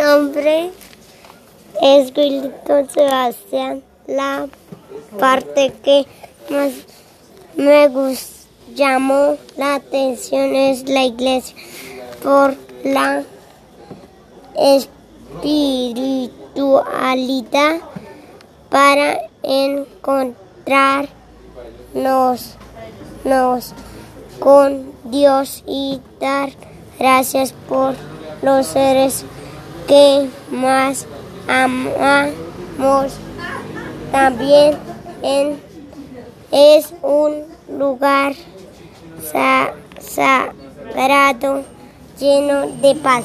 nombre es Wilton Sebastián. La parte que más me gustó, llamó la atención es la iglesia por la espiritualidad para encontrarnos nos, con Dios y dar gracias por los seres que más amamos también en, es un lugar sa, sagrado lleno de paz.